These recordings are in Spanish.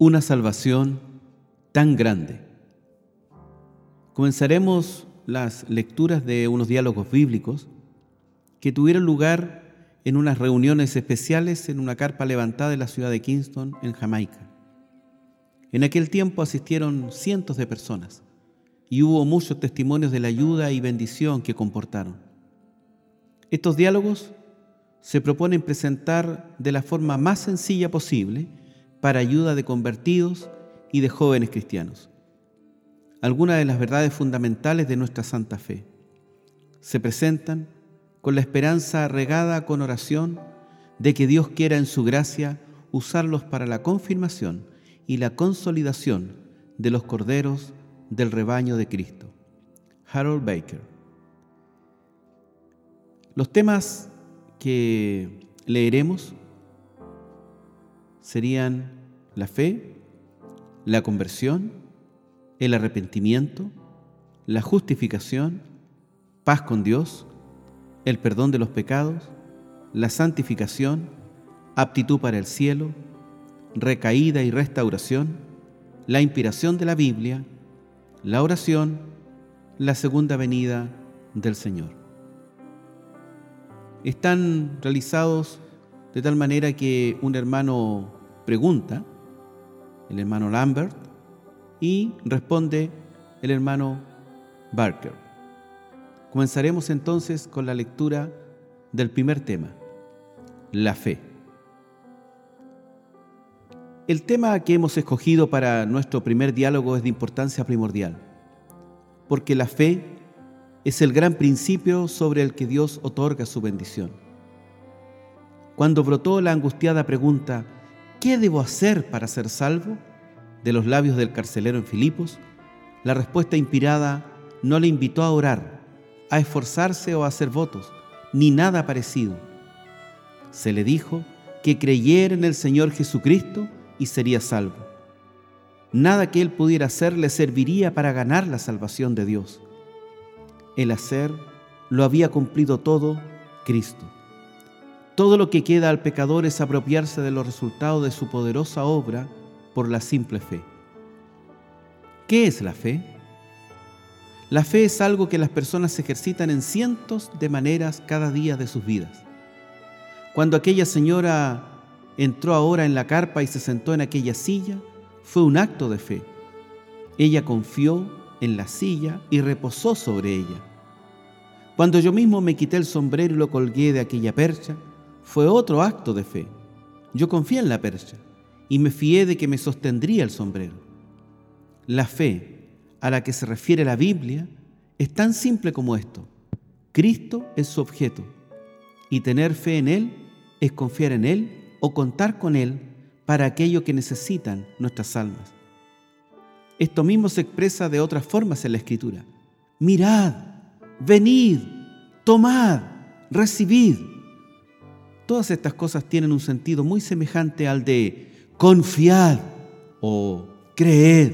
una salvación tan grande. Comenzaremos las lecturas de unos diálogos bíblicos que tuvieron lugar en unas reuniones especiales en una carpa levantada en la ciudad de Kingston, en Jamaica. En aquel tiempo asistieron cientos de personas y hubo muchos testimonios de la ayuda y bendición que comportaron. Estos diálogos se proponen presentar de la forma más sencilla posible para ayuda de convertidos y de jóvenes cristianos. Algunas de las verdades fundamentales de nuestra santa fe se presentan con la esperanza regada con oración de que Dios quiera en su gracia usarlos para la confirmación y la consolidación de los corderos del rebaño de Cristo. Harold Baker. Los temas que leeremos serían la fe, la conversión, el arrepentimiento, la justificación, paz con Dios, el perdón de los pecados, la santificación, aptitud para el cielo, recaída y restauración, la inspiración de la Biblia, la oración, la segunda venida del Señor. Están realizados de tal manera que un hermano pregunta, el hermano Lambert, y responde el hermano Barker. Comenzaremos entonces con la lectura del primer tema, la fe. El tema que hemos escogido para nuestro primer diálogo es de importancia primordial, porque la fe es el gran principio sobre el que Dios otorga su bendición. Cuando brotó la angustiada pregunta, ¿qué debo hacer para ser salvo? De los labios del carcelero en Filipos, la respuesta inspirada no le invitó a orar, a esforzarse o a hacer votos, ni nada parecido. Se le dijo que creyera en el Señor Jesucristo y sería salvo. Nada que él pudiera hacer le serviría para ganar la salvación de Dios. El hacer lo había cumplido todo Cristo. Todo lo que queda al pecador es apropiarse de los resultados de su poderosa obra por la simple fe. ¿Qué es la fe? La fe es algo que las personas ejercitan en cientos de maneras cada día de sus vidas. Cuando aquella señora entró ahora en la carpa y se sentó en aquella silla, fue un acto de fe. Ella confió en la silla y reposó sobre ella. Cuando yo mismo me quité el sombrero y lo colgué de aquella percha, fue otro acto de fe. Yo confié en la percha y me fié de que me sostendría el sombrero. La fe a la que se refiere la Biblia es tan simple como esto. Cristo es su objeto y tener fe en Él es confiar en Él o contar con Él para aquello que necesitan nuestras almas. Esto mismo se expresa de otras formas en la Escritura. Mirad, venid, tomad, recibid. Todas estas cosas tienen un sentido muy semejante al de confiad o creed.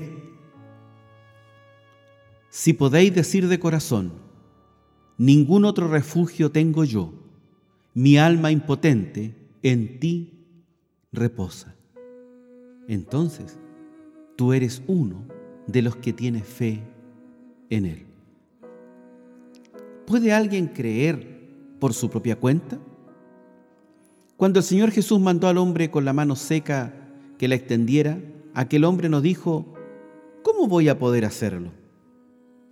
Si podéis decir de corazón, ningún otro refugio tengo yo, mi alma impotente en ti reposa. Entonces, tú eres uno de los que tiene fe en Él. ¿Puede alguien creer por su propia cuenta? Cuando el Señor Jesús mandó al hombre con la mano seca que la extendiera, aquel hombre nos dijo, ¿cómo voy a poder hacerlo?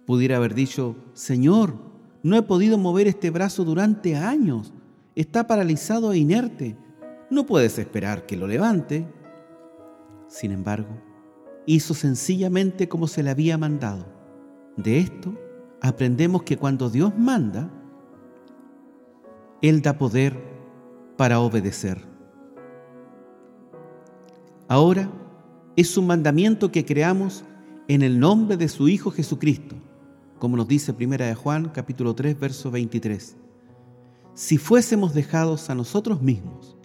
Pudiera haber dicho, Señor, no he podido mover este brazo durante años, está paralizado e inerte, no puedes esperar que lo levante. Sin embargo, hizo sencillamente como se le había mandado. De esto aprendemos que cuando Dios manda, Él da poder para obedecer. Ahora es un mandamiento que creamos en el nombre de su Hijo Jesucristo, como nos dice Primera de Juan capítulo 3 verso 23. Si fuésemos dejados a nosotros mismos,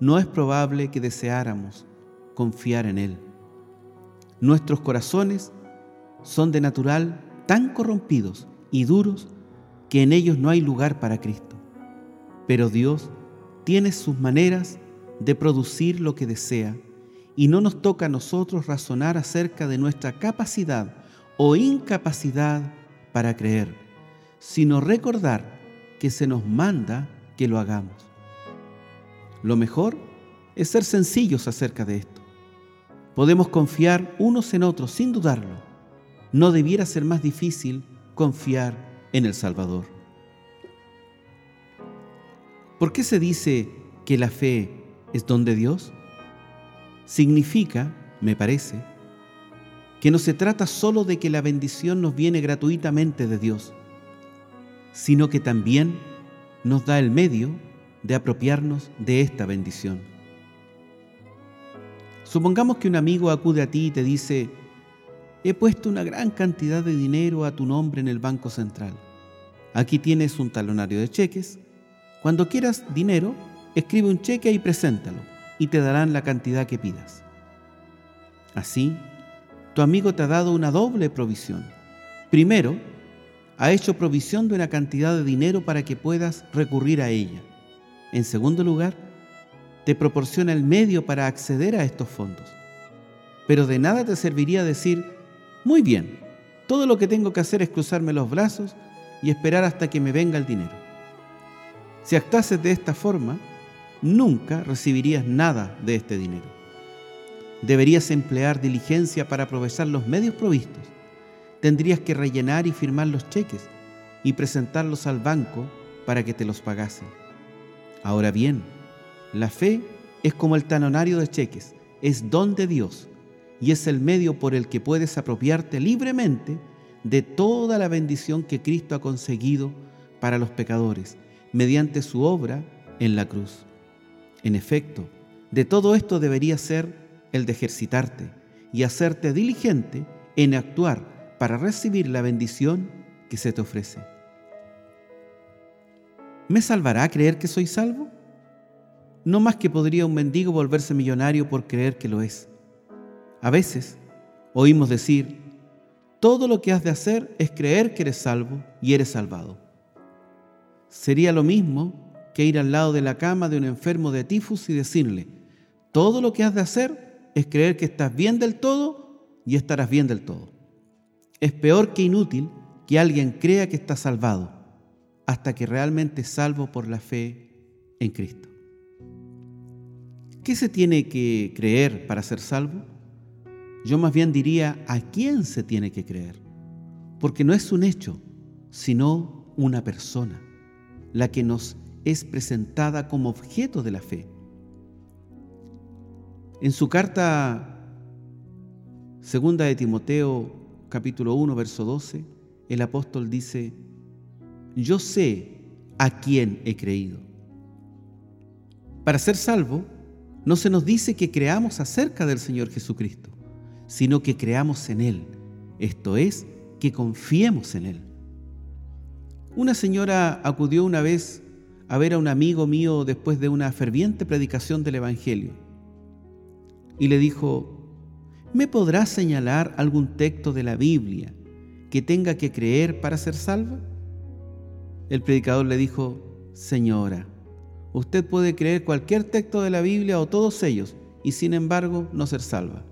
no es probable que deseáramos confiar en Él. Nuestros corazones son de natural tan corrompidos y duros que en ellos no hay lugar para Cristo. Pero Dios tiene sus maneras de producir lo que desea y no nos toca a nosotros razonar acerca de nuestra capacidad o incapacidad para creer, sino recordar que se nos manda que lo hagamos. Lo mejor es ser sencillos acerca de esto. Podemos confiar unos en otros sin dudarlo. No debiera ser más difícil confiar en el Salvador. ¿Por qué se dice que la fe es don de Dios? Significa, me parece, que no se trata solo de que la bendición nos viene gratuitamente de Dios, sino que también nos da el medio de apropiarnos de esta bendición. Supongamos que un amigo acude a ti y te dice, he puesto una gran cantidad de dinero a tu nombre en el Banco Central. Aquí tienes un talonario de cheques. Cuando quieras dinero, escribe un cheque y preséntalo, y te darán la cantidad que pidas. Así, tu amigo te ha dado una doble provisión. Primero, ha hecho provisión de una cantidad de dinero para que puedas recurrir a ella. En segundo lugar, te proporciona el medio para acceder a estos fondos. Pero de nada te serviría decir, muy bien, todo lo que tengo que hacer es cruzarme los brazos y esperar hasta que me venga el dinero. Si actuases de esta forma, nunca recibirías nada de este dinero. Deberías emplear diligencia para aprovechar los medios provistos. Tendrías que rellenar y firmar los cheques y presentarlos al banco para que te los pagasen. Ahora bien, la fe es como el tanonario de cheques, es don de Dios y es el medio por el que puedes apropiarte libremente de toda la bendición que Cristo ha conseguido para los pecadores mediante su obra en la cruz. En efecto, de todo esto debería ser el de ejercitarte y hacerte diligente en actuar para recibir la bendición que se te ofrece. ¿Me salvará creer que soy salvo? No más que podría un mendigo volverse millonario por creer que lo es. A veces oímos decir, todo lo que has de hacer es creer que eres salvo y eres salvado. Sería lo mismo que ir al lado de la cama de un enfermo de tifus y decirle, todo lo que has de hacer es creer que estás bien del todo y estarás bien del todo. Es peor que inútil que alguien crea que está salvado hasta que realmente es salvo por la fe en Cristo. ¿Qué se tiene que creer para ser salvo? Yo más bien diría a quién se tiene que creer, porque no es un hecho, sino una persona, la que nos es presentada como objeto de la fe. En su carta segunda de Timoteo capítulo 1 verso 12, el apóstol dice, yo sé a quién he creído. Para ser salvo, no se nos dice que creamos acerca del Señor Jesucristo, sino que creamos en Él, esto es, que confiemos en Él. Una señora acudió una vez a ver a un amigo mío después de una ferviente predicación del Evangelio y le dijo, ¿me podrá señalar algún texto de la Biblia que tenga que creer para ser salva? El predicador le dijo, Señora, usted puede creer cualquier texto de la Biblia o todos ellos y sin embargo no ser salva.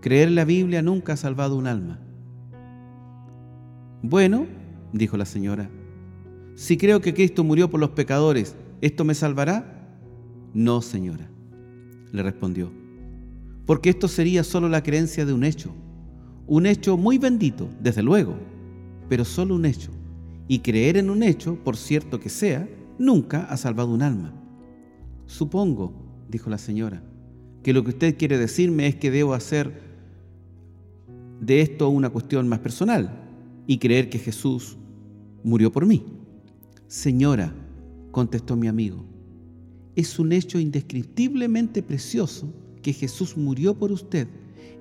Creer la Biblia nunca ha salvado un alma. Bueno, dijo la señora, si creo que Cristo murió por los pecadores, ¿esto me salvará? No, señora, le respondió, porque esto sería solo la creencia de un hecho, un hecho muy bendito, desde luego, pero solo un hecho. Y creer en un hecho, por cierto que sea, nunca ha salvado un alma. Supongo, dijo la señora, que lo que usted quiere decirme es que debo hacer de esto una cuestión más personal y creer que Jesús murió por mí. Señora, contestó mi amigo, es un hecho indescriptiblemente precioso que Jesús murió por usted.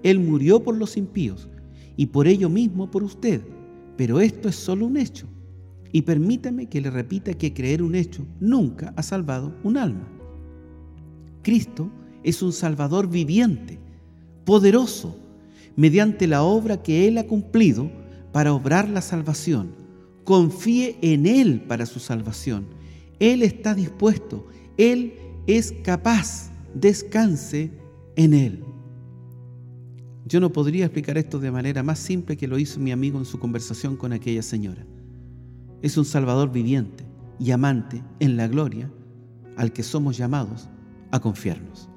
Él murió por los impíos y por ello mismo por usted. Pero esto es solo un hecho. Y permítame que le repita que creer un hecho nunca ha salvado un alma. Cristo es un Salvador viviente, poderoso, mediante la obra que Él ha cumplido para obrar la salvación confíe en Él para su salvación. Él está dispuesto, Él es capaz, descanse en Él. Yo no podría explicar esto de manera más simple que lo hizo mi amigo en su conversación con aquella señora. Es un Salvador viviente y amante en la gloria al que somos llamados a confiarnos.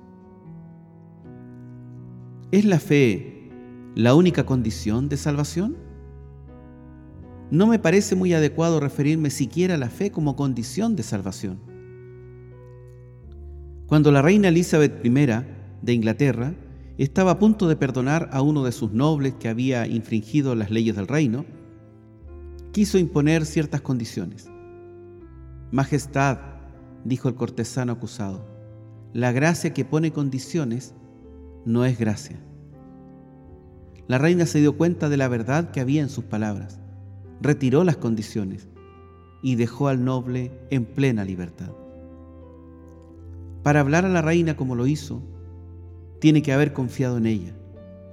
¿Es la fe la única condición de salvación? No me parece muy adecuado referirme siquiera a la fe como condición de salvación. Cuando la reina Elizabeth I de Inglaterra estaba a punto de perdonar a uno de sus nobles que había infringido las leyes del reino, quiso imponer ciertas condiciones. Majestad, dijo el cortesano acusado, la gracia que pone condiciones no es gracia. La reina se dio cuenta de la verdad que había en sus palabras, retiró las condiciones y dejó al noble en plena libertad. Para hablar a la reina como lo hizo, tiene que haber confiado en ella.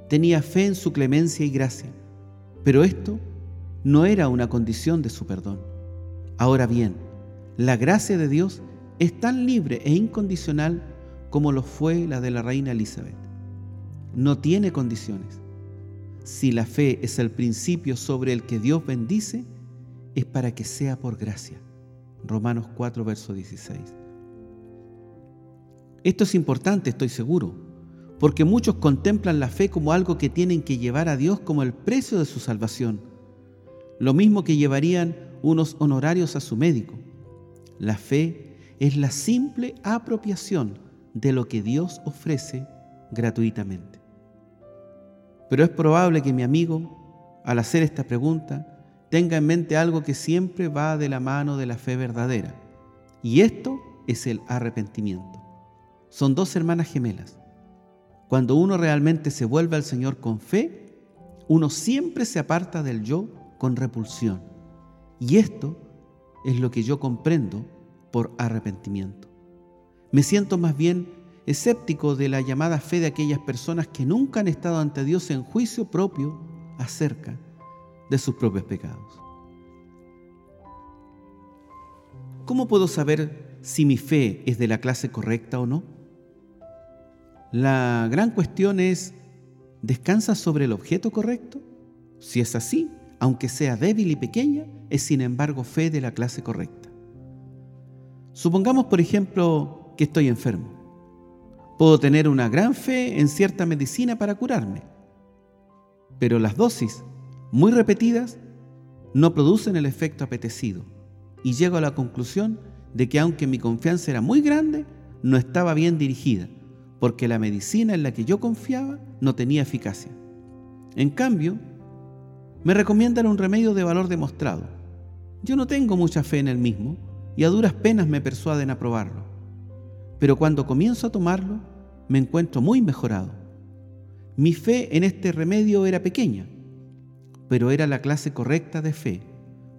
Tenía fe en su clemencia y gracia, pero esto no era una condición de su perdón. Ahora bien, la gracia de Dios es tan libre e incondicional como lo fue la de la reina Elizabeth. No tiene condiciones. Si la fe es el principio sobre el que Dios bendice, es para que sea por gracia. Romanos 4, verso 16. Esto es importante, estoy seguro porque muchos contemplan la fe como algo que tienen que llevar a Dios como el precio de su salvación, lo mismo que llevarían unos honorarios a su médico. La fe es la simple apropiación de lo que Dios ofrece gratuitamente. Pero es probable que mi amigo, al hacer esta pregunta, tenga en mente algo que siempre va de la mano de la fe verdadera, y esto es el arrepentimiento. Son dos hermanas gemelas cuando uno realmente se vuelve al Señor con fe, uno siempre se aparta del yo con repulsión. Y esto es lo que yo comprendo por arrepentimiento. Me siento más bien escéptico de la llamada fe de aquellas personas que nunca han estado ante Dios en juicio propio acerca de sus propios pecados. ¿Cómo puedo saber si mi fe es de la clase correcta o no? La gran cuestión es, ¿descansa sobre el objeto correcto? Si es así, aunque sea débil y pequeña, es sin embargo fe de la clase correcta. Supongamos, por ejemplo, que estoy enfermo. Puedo tener una gran fe en cierta medicina para curarme, pero las dosis, muy repetidas, no producen el efecto apetecido y llego a la conclusión de que aunque mi confianza era muy grande, no estaba bien dirigida porque la medicina en la que yo confiaba no tenía eficacia. En cambio, me recomiendan un remedio de valor demostrado. Yo no tengo mucha fe en el mismo y a duras penas me persuaden a probarlo. Pero cuando comienzo a tomarlo, me encuentro muy mejorado. Mi fe en este remedio era pequeña, pero era la clase correcta de fe,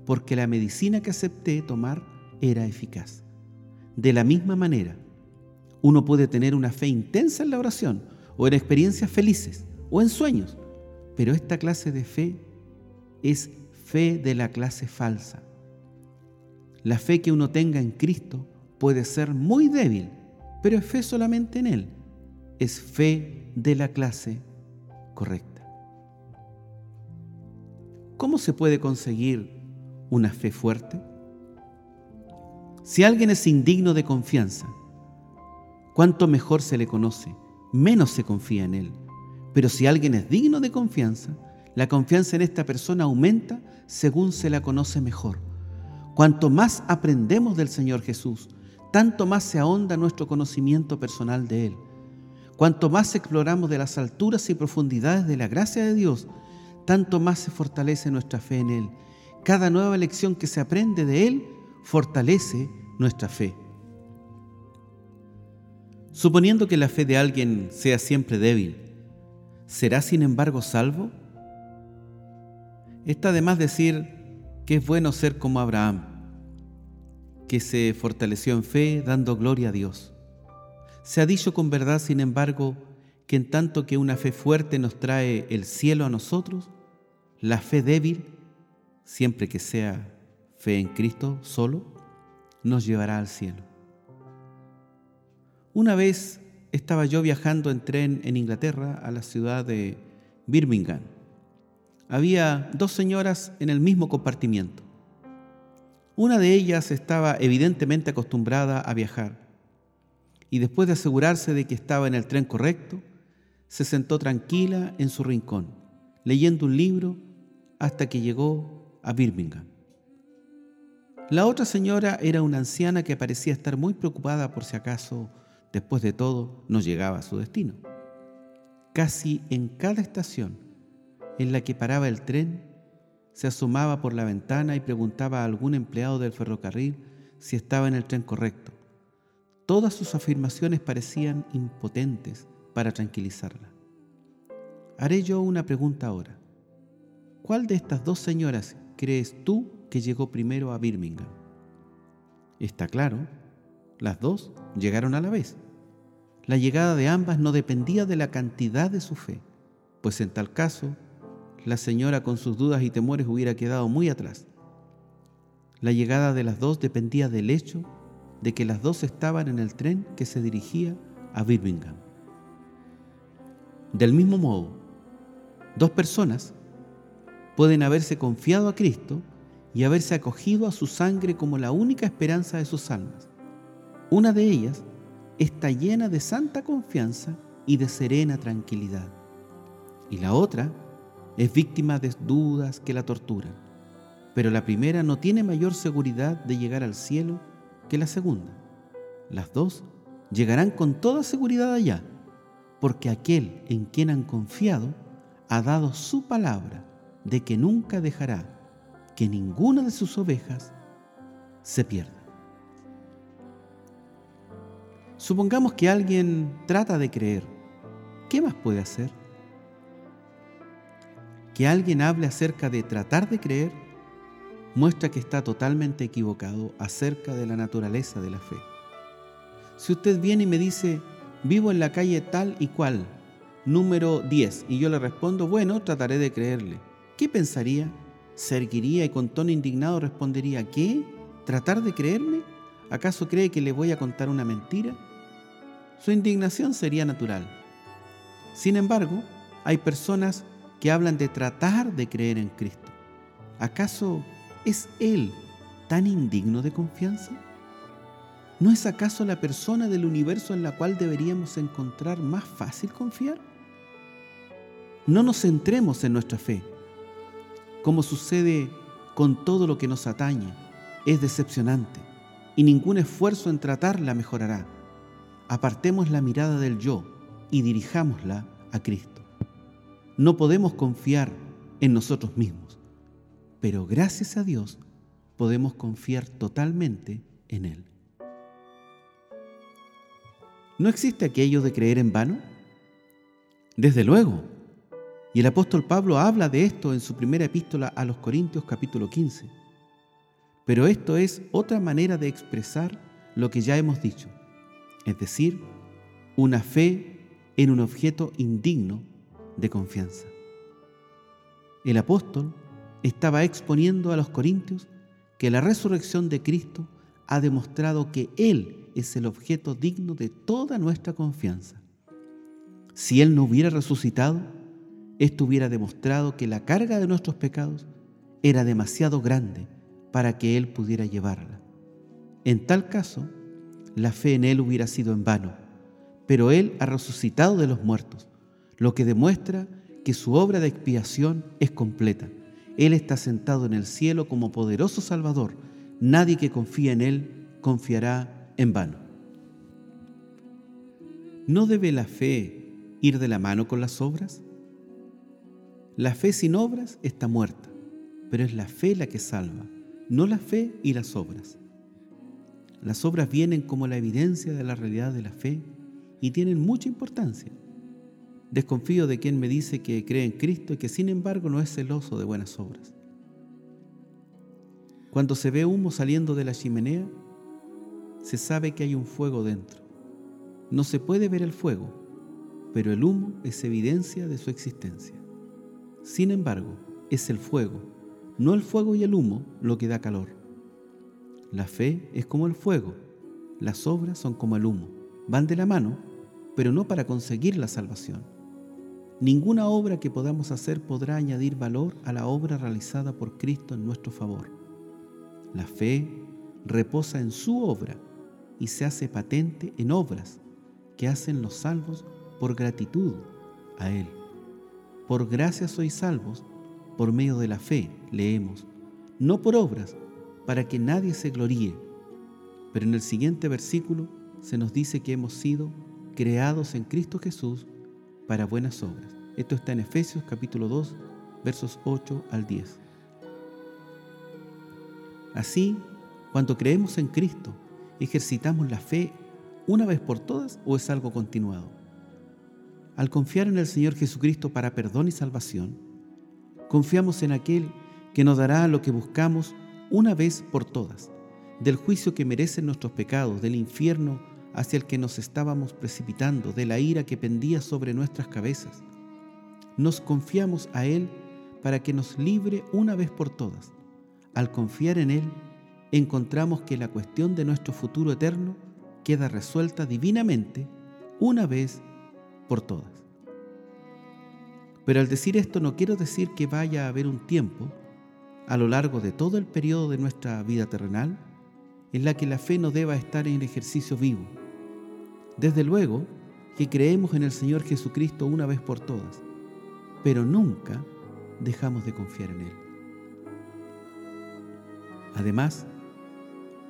porque la medicina que acepté tomar era eficaz. De la misma manera, uno puede tener una fe intensa en la oración o en experiencias felices o en sueños, pero esta clase de fe es fe de la clase falsa. La fe que uno tenga en Cristo puede ser muy débil, pero es fe solamente en Él. Es fe de la clase correcta. ¿Cómo se puede conseguir una fe fuerte? Si alguien es indigno de confianza, Cuanto mejor se le conoce, menos se confía en él. Pero si alguien es digno de confianza, la confianza en esta persona aumenta según se la conoce mejor. Cuanto más aprendemos del Señor Jesús, tanto más se ahonda nuestro conocimiento personal de Él. Cuanto más exploramos de las alturas y profundidades de la gracia de Dios, tanto más se fortalece nuestra fe en Él. Cada nueva lección que se aprende de Él fortalece nuestra fe. Suponiendo que la fe de alguien sea siempre débil, ¿será sin embargo salvo? Está de más decir que es bueno ser como Abraham, que se fortaleció en fe dando gloria a Dios. Se ha dicho con verdad, sin embargo, que en tanto que una fe fuerte nos trae el cielo a nosotros, la fe débil, siempre que sea fe en Cristo solo, nos llevará al cielo. Una vez estaba yo viajando en tren en Inglaterra a la ciudad de Birmingham. Había dos señoras en el mismo compartimiento. Una de ellas estaba evidentemente acostumbrada a viajar y después de asegurarse de que estaba en el tren correcto, se sentó tranquila en su rincón, leyendo un libro hasta que llegó a Birmingham. La otra señora era una anciana que parecía estar muy preocupada por si acaso, después de todo, no llegaba a su destino. Casi en cada estación en la que paraba el tren, se asomaba por la ventana y preguntaba a algún empleado del ferrocarril si estaba en el tren correcto. Todas sus afirmaciones parecían impotentes para tranquilizarla. Haré yo una pregunta ahora. ¿Cuál de estas dos señoras crees tú que llegó primero a Birmingham? Está claro, las dos llegaron a la vez. La llegada de ambas no dependía de la cantidad de su fe, pues en tal caso, la señora con sus dudas y temores hubiera quedado muy atrás. La llegada de las dos dependía del hecho de que las dos estaban en el tren que se dirigía a Birmingham. Del mismo modo, dos personas pueden haberse confiado a Cristo y haberse acogido a su sangre como la única esperanza de sus almas. Una de ellas está llena de santa confianza y de serena tranquilidad. Y la otra es víctima de dudas que la torturan. Pero la primera no tiene mayor seguridad de llegar al cielo que la segunda. Las dos llegarán con toda seguridad allá, porque aquel en quien han confiado ha dado su palabra de que nunca dejará que ninguna de sus ovejas se pierda. Supongamos que alguien trata de creer. ¿Qué más puede hacer? Que alguien hable acerca de tratar de creer muestra que está totalmente equivocado acerca de la naturaleza de la fe. Si usted viene y me dice, vivo en la calle tal y cual, número 10, y yo le respondo, bueno, trataré de creerle, ¿qué pensaría? ¿Se erguiría y con tono indignado respondería, ¿qué? ¿Tratar de creerme? ¿Acaso cree que le voy a contar una mentira? Su indignación sería natural. Sin embargo, hay personas que hablan de tratar de creer en Cristo. ¿Acaso ¿Es Él tan indigno de confianza? ¿No es acaso la persona del universo en la cual deberíamos encontrar más fácil confiar? No nos centremos en nuestra fe. Como sucede con todo lo que nos atañe, es decepcionante y ningún esfuerzo en tratarla mejorará. Apartemos la mirada del yo y dirijámosla a Cristo. No podemos confiar en nosotros mismos pero gracias a Dios podemos confiar totalmente en Él. ¿No existe aquello de creer en vano? Desde luego. Y el apóstol Pablo habla de esto en su primera epístola a los Corintios capítulo 15. Pero esto es otra manera de expresar lo que ya hemos dicho, es decir, una fe en un objeto indigno de confianza. El apóstol estaba exponiendo a los corintios que la resurrección de Cristo ha demostrado que Él es el objeto digno de toda nuestra confianza. Si Él no hubiera resucitado, esto hubiera demostrado que la carga de nuestros pecados era demasiado grande para que Él pudiera llevarla. En tal caso, la fe en Él hubiera sido en vano, pero Él ha resucitado de los muertos, lo que demuestra que su obra de expiación es completa él está sentado en el cielo como poderoso Salvador. Nadie que confía en Él confiará en vano. ¿No debe la fe ir de la mano con las obras? La fe sin obras está muerta, pero es la fe la que salva, no la fe y las obras. Las obras vienen como la evidencia de la realidad de la fe y tienen mucha importancia. Desconfío de quien me dice que cree en Cristo y que sin embargo no es celoso de buenas obras. Cuando se ve humo saliendo de la chimenea, se sabe que hay un fuego dentro. No se puede ver el fuego, pero el humo es evidencia de su existencia. Sin embargo, es el fuego, no el fuego y el humo lo que da calor. La fe es como el fuego, las obras son como el humo, van de la mano, pero no para conseguir la salvación. Ninguna obra que podamos hacer podrá añadir valor a la obra realizada por Cristo en nuestro favor. La fe reposa en su obra y se hace patente en obras que hacen los salvos por gratitud a Él. Por gracia sois salvos por medio de la fe, leemos, no por obras, para que nadie se gloríe. Pero en el siguiente versículo se nos dice que hemos sido creados en Cristo Jesús para buenas obras. Esto está en Efesios capítulo 2, versos 8 al 10. Así, cuando creemos en Cristo, ejercitamos la fe una vez por todas o es algo continuado. Al confiar en el Señor Jesucristo para perdón y salvación, confiamos en aquel que nos dará lo que buscamos una vez por todas, del juicio que merecen nuestros pecados, del infierno hacia el que nos estábamos precipitando, de la ira que pendía sobre nuestras cabezas. Nos confiamos a Él para que nos libre una vez por todas. Al confiar en Él, encontramos que la cuestión de nuestro futuro eterno queda resuelta divinamente una vez por todas. Pero al decir esto no quiero decir que vaya a haber un tiempo a lo largo de todo el periodo de nuestra vida terrenal en la que la fe no deba estar en ejercicio vivo. Desde luego que creemos en el Señor Jesucristo una vez por todas, pero nunca dejamos de confiar en Él. Además,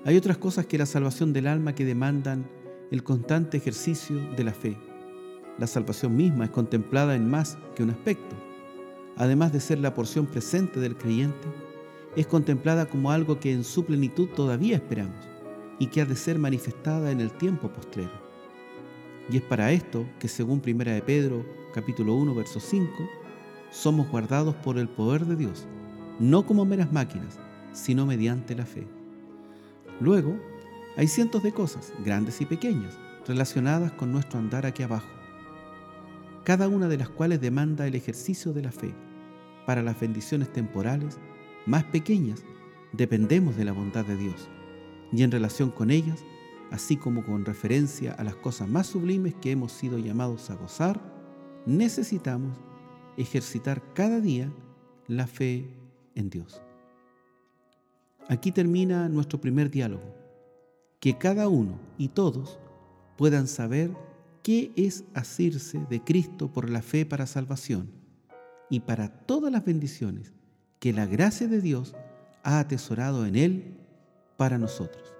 hay otras cosas que la salvación del alma que demandan el constante ejercicio de la fe. La salvación misma es contemplada en más que un aspecto. Además de ser la porción presente del creyente, es contemplada como algo que en su plenitud todavía esperamos y que ha de ser manifestada en el tiempo postrero. Y es para esto que según 1 de Pedro capítulo 1 verso 5, somos guardados por el poder de Dios, no como meras máquinas, sino mediante la fe. Luego, hay cientos de cosas, grandes y pequeñas, relacionadas con nuestro andar aquí abajo, cada una de las cuales demanda el ejercicio de la fe. Para las bendiciones temporales más pequeñas, dependemos de la bondad de Dios, y en relación con ellas, así como con referencia a las cosas más sublimes que hemos sido llamados a gozar, necesitamos ejercitar cada día la fe en Dios. Aquí termina nuestro primer diálogo. Que cada uno y todos puedan saber qué es asirse de Cristo por la fe para salvación y para todas las bendiciones que la gracia de Dios ha atesorado en Él para nosotros.